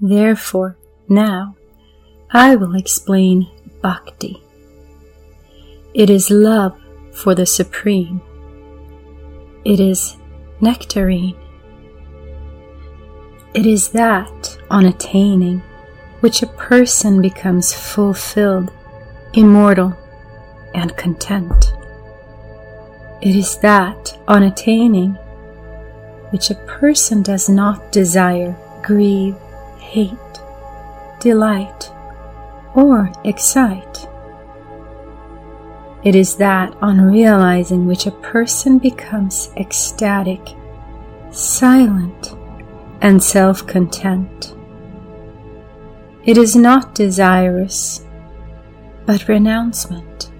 Therefore, now I will explain bhakti. It is love for the Supreme. It is nectarine. It is that, on attaining, which a person becomes fulfilled, immortal, and content. It is that, on attaining, which a person does not desire, grieve, hate, delight, or excite. It is that on realizing which a person becomes ecstatic, silent, and self content. It is not desirous, but renouncement.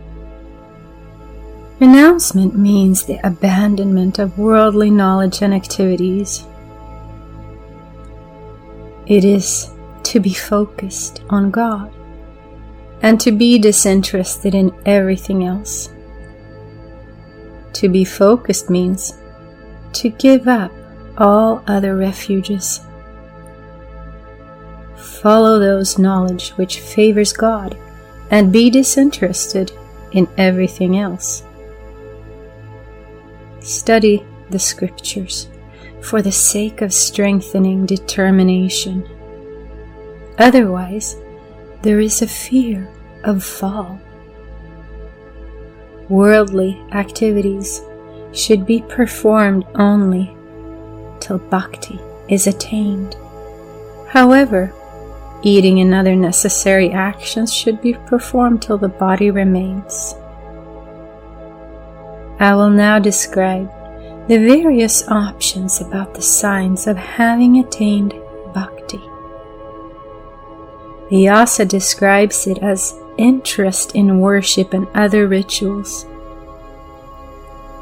Renouncement means the abandonment of worldly knowledge and activities. It is to be focused on God and to be disinterested in everything else. To be focused means to give up all other refuges. Follow those knowledge which favors God and be disinterested in everything else. Study the scriptures for the sake of strengthening determination. Otherwise, there is a fear of fall. Worldly activities should be performed only till bhakti is attained. However, eating and other necessary actions should be performed till the body remains. I will now describe the various options about the signs of having attained bhakti. Vyasa describes it as interest in worship and other rituals.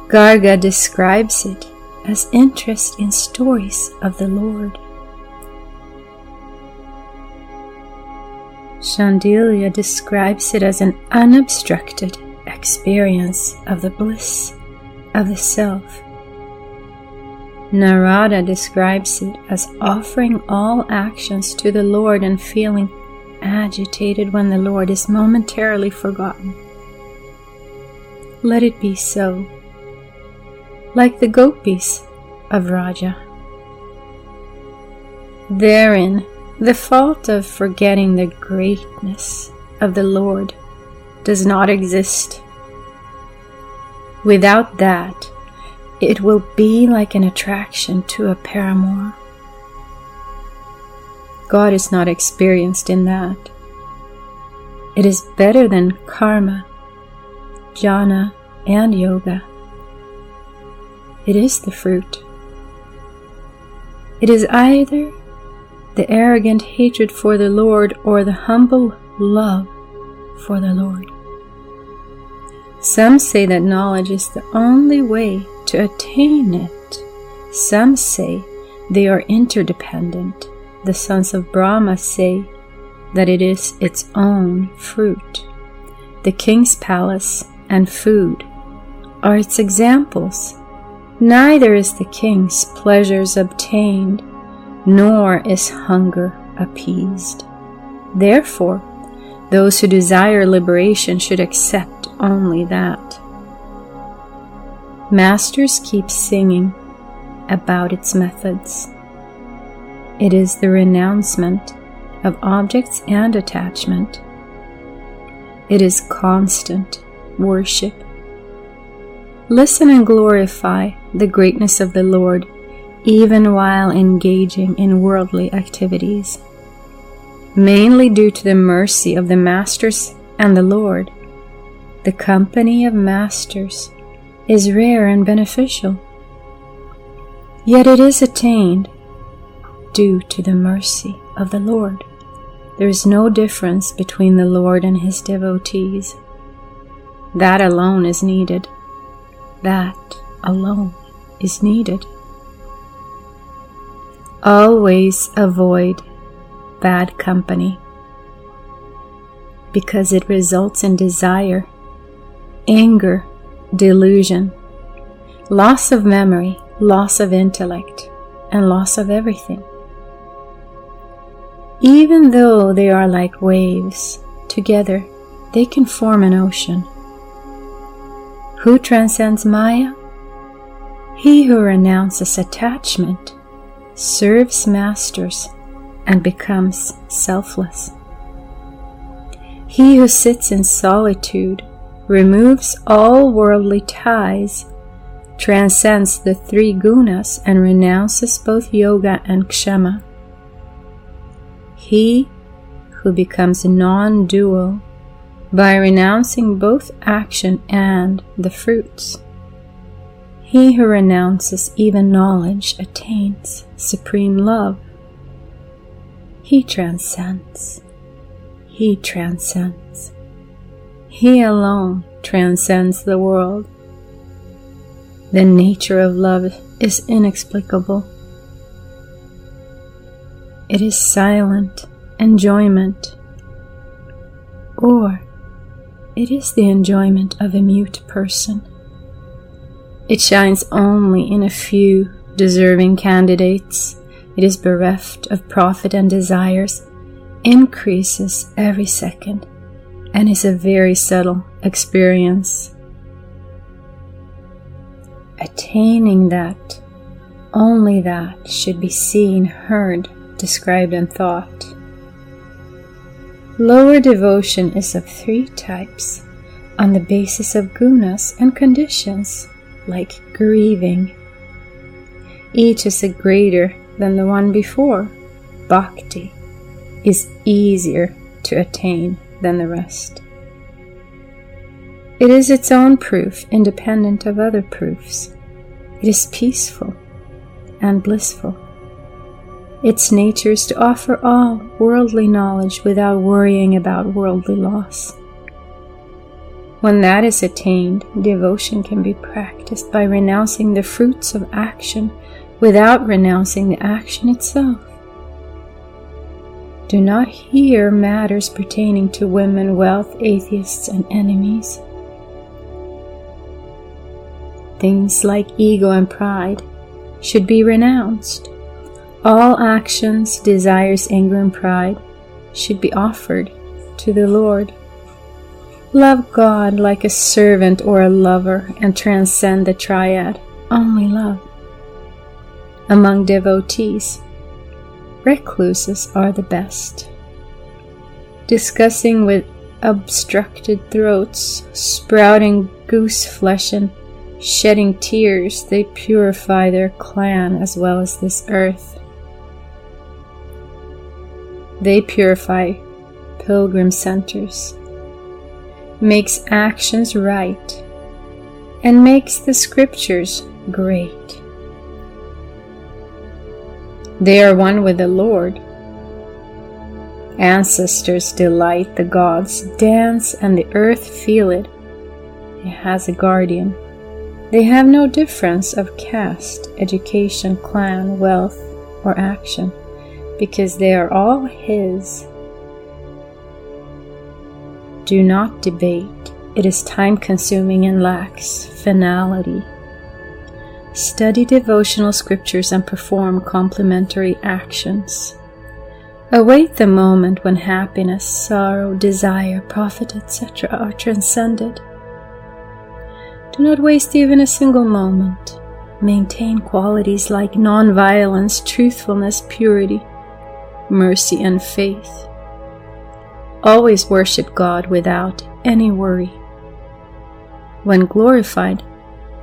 Garga describes it as interest in stories of the Lord. Shandilya describes it as an unobstructed experience of the bliss of the self. Narada describes it as offering all actions to the Lord and feeling agitated when the Lord is momentarily forgotten. Let it be so like the gopis of Vraja. Therein, the fault of forgetting the greatness of the Lord does not exist. Without that, it will be like an attraction to a paramour. God is not experienced in that. It is better than karma, jnana, and yoga. It is the fruit. It is either the arrogant hatred for the Lord or the humble love for the Lord. Some say that knowledge is the only way to attain it. Some say they are interdependent. The sons of Brahma say that it is its own fruit. The king's palace and food are its examples Neither is the king's pleasures obtained, nor is hunger appeased. Therefore, those who desire liberation should accept only that. Masters keep singing about its methods. It is the renouncement of objects and attachment. It is constant worship Listen and glorify the greatness of the Lord, even while engaging in worldly activities. Mainly due to the mercy of the Masters and the Lord, the company of Masters is rare and beneficial. Yet it is attained due to the mercy of the Lord. There is no difference between the Lord and his devotees. That alone is needed. That alone is needed. Always avoid bad company because it results in desire, anger, delusion, loss of memory, loss of intellect, and loss of everything. Even though they are like waves, together they can form an ocean. Who transcends Maya? He who renounces attachment, serves masters, and becomes selfless. He who sits in solitude, removes all worldly ties, transcends the three gunas, and renounces both yoga and kshema. He who becomes non dual by renouncing both action and the fruits. He who renounces even knowledge attains supreme love. He transcends. He transcends. He alone transcends the world. The nature of love is inexplicable. It is silent enjoyment, or it is the enjoyment of a mute person. It shines only in a few deserving candidates. It is bereft of profit and desires, increases every second, and is a very subtle experience. Attaining that, only that should be seen, heard, described, and thought. Lower devotion is of three types on the basis of gunas and conditions, like grieving. Each is a greater than the one before. Bhakti is easier to attain than the rest. It is its own proof, independent of other proofs. It is peaceful and blissful. Its nature is to offer all worldly knowledge without worrying about worldly loss. When that is attained, devotion can be practiced by renouncing the fruits of action without renouncing the action itself. Do not hear matters pertaining to women, wealth, atheists, and enemies. Things like ego and pride should be renounced. All actions, desires, anger, and pride should be offered to the Lord. Love God like a servant or a lover and transcend the triad, only love. Among devotees, recluses are the best. Discussing with obstructed throats, sprouting goose flesh, and shedding tears, they purify their clan as well as this earth. They purify pilgrim centers, makes actions right, and makes the scriptures great. They are one with the Lord. Ancestors delight, the gods dance, and the earth feel it. It has a guardian. They have no difference of caste, education, clan, wealth, or action because they are all His. Do not debate, it is time consuming and lacks finality. Study devotional scriptures and perform complementary actions. Await the moment when happiness, sorrow, desire, profit, etc. are transcended. Do not waste even a single moment. Maintain qualities like non-violence, truthfulness, purity, mercy, and faith. Always worship God without any worry. When glorified,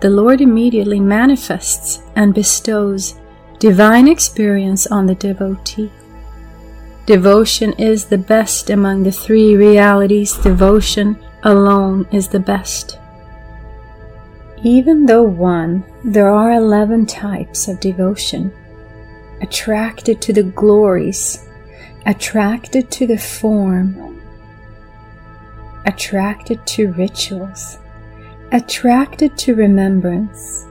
the Lord immediately manifests and bestows divine experience on the devotee. Devotion is the best among the three realities. Devotion alone is the best. Even though one, there are eleven types of devotion attracted to the glories, attracted to the form, attracted to rituals, attracted to remembrance,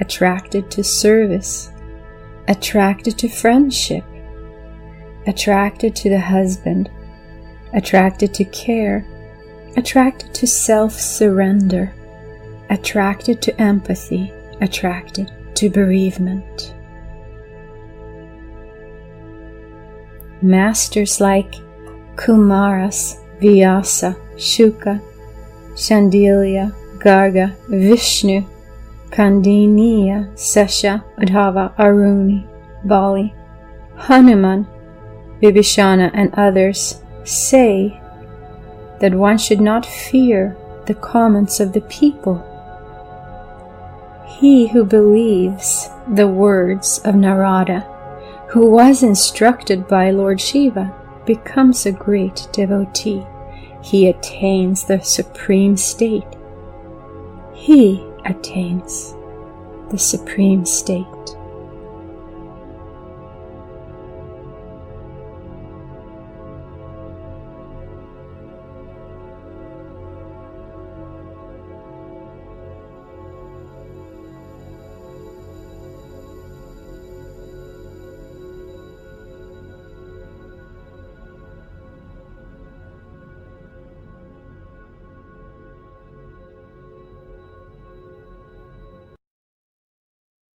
attracted to service, attracted to friendship, attracted to the husband, attracted to care, attracted to self surrender, attracted to empathy, attracted to bereavement. masters like Kumaras, Vyasa, Shuka, Shandilya, Garga, Vishnu, Kaundinya, Sesha, Udhava, Aruni, Bali, Hanuman, Vibhishana, and others say that one should not fear the comments of the people. He who believes the words of Narada, who was instructed by Lord Shiva, becomes a great devotee. He attains the supreme state. He attains the supreme state.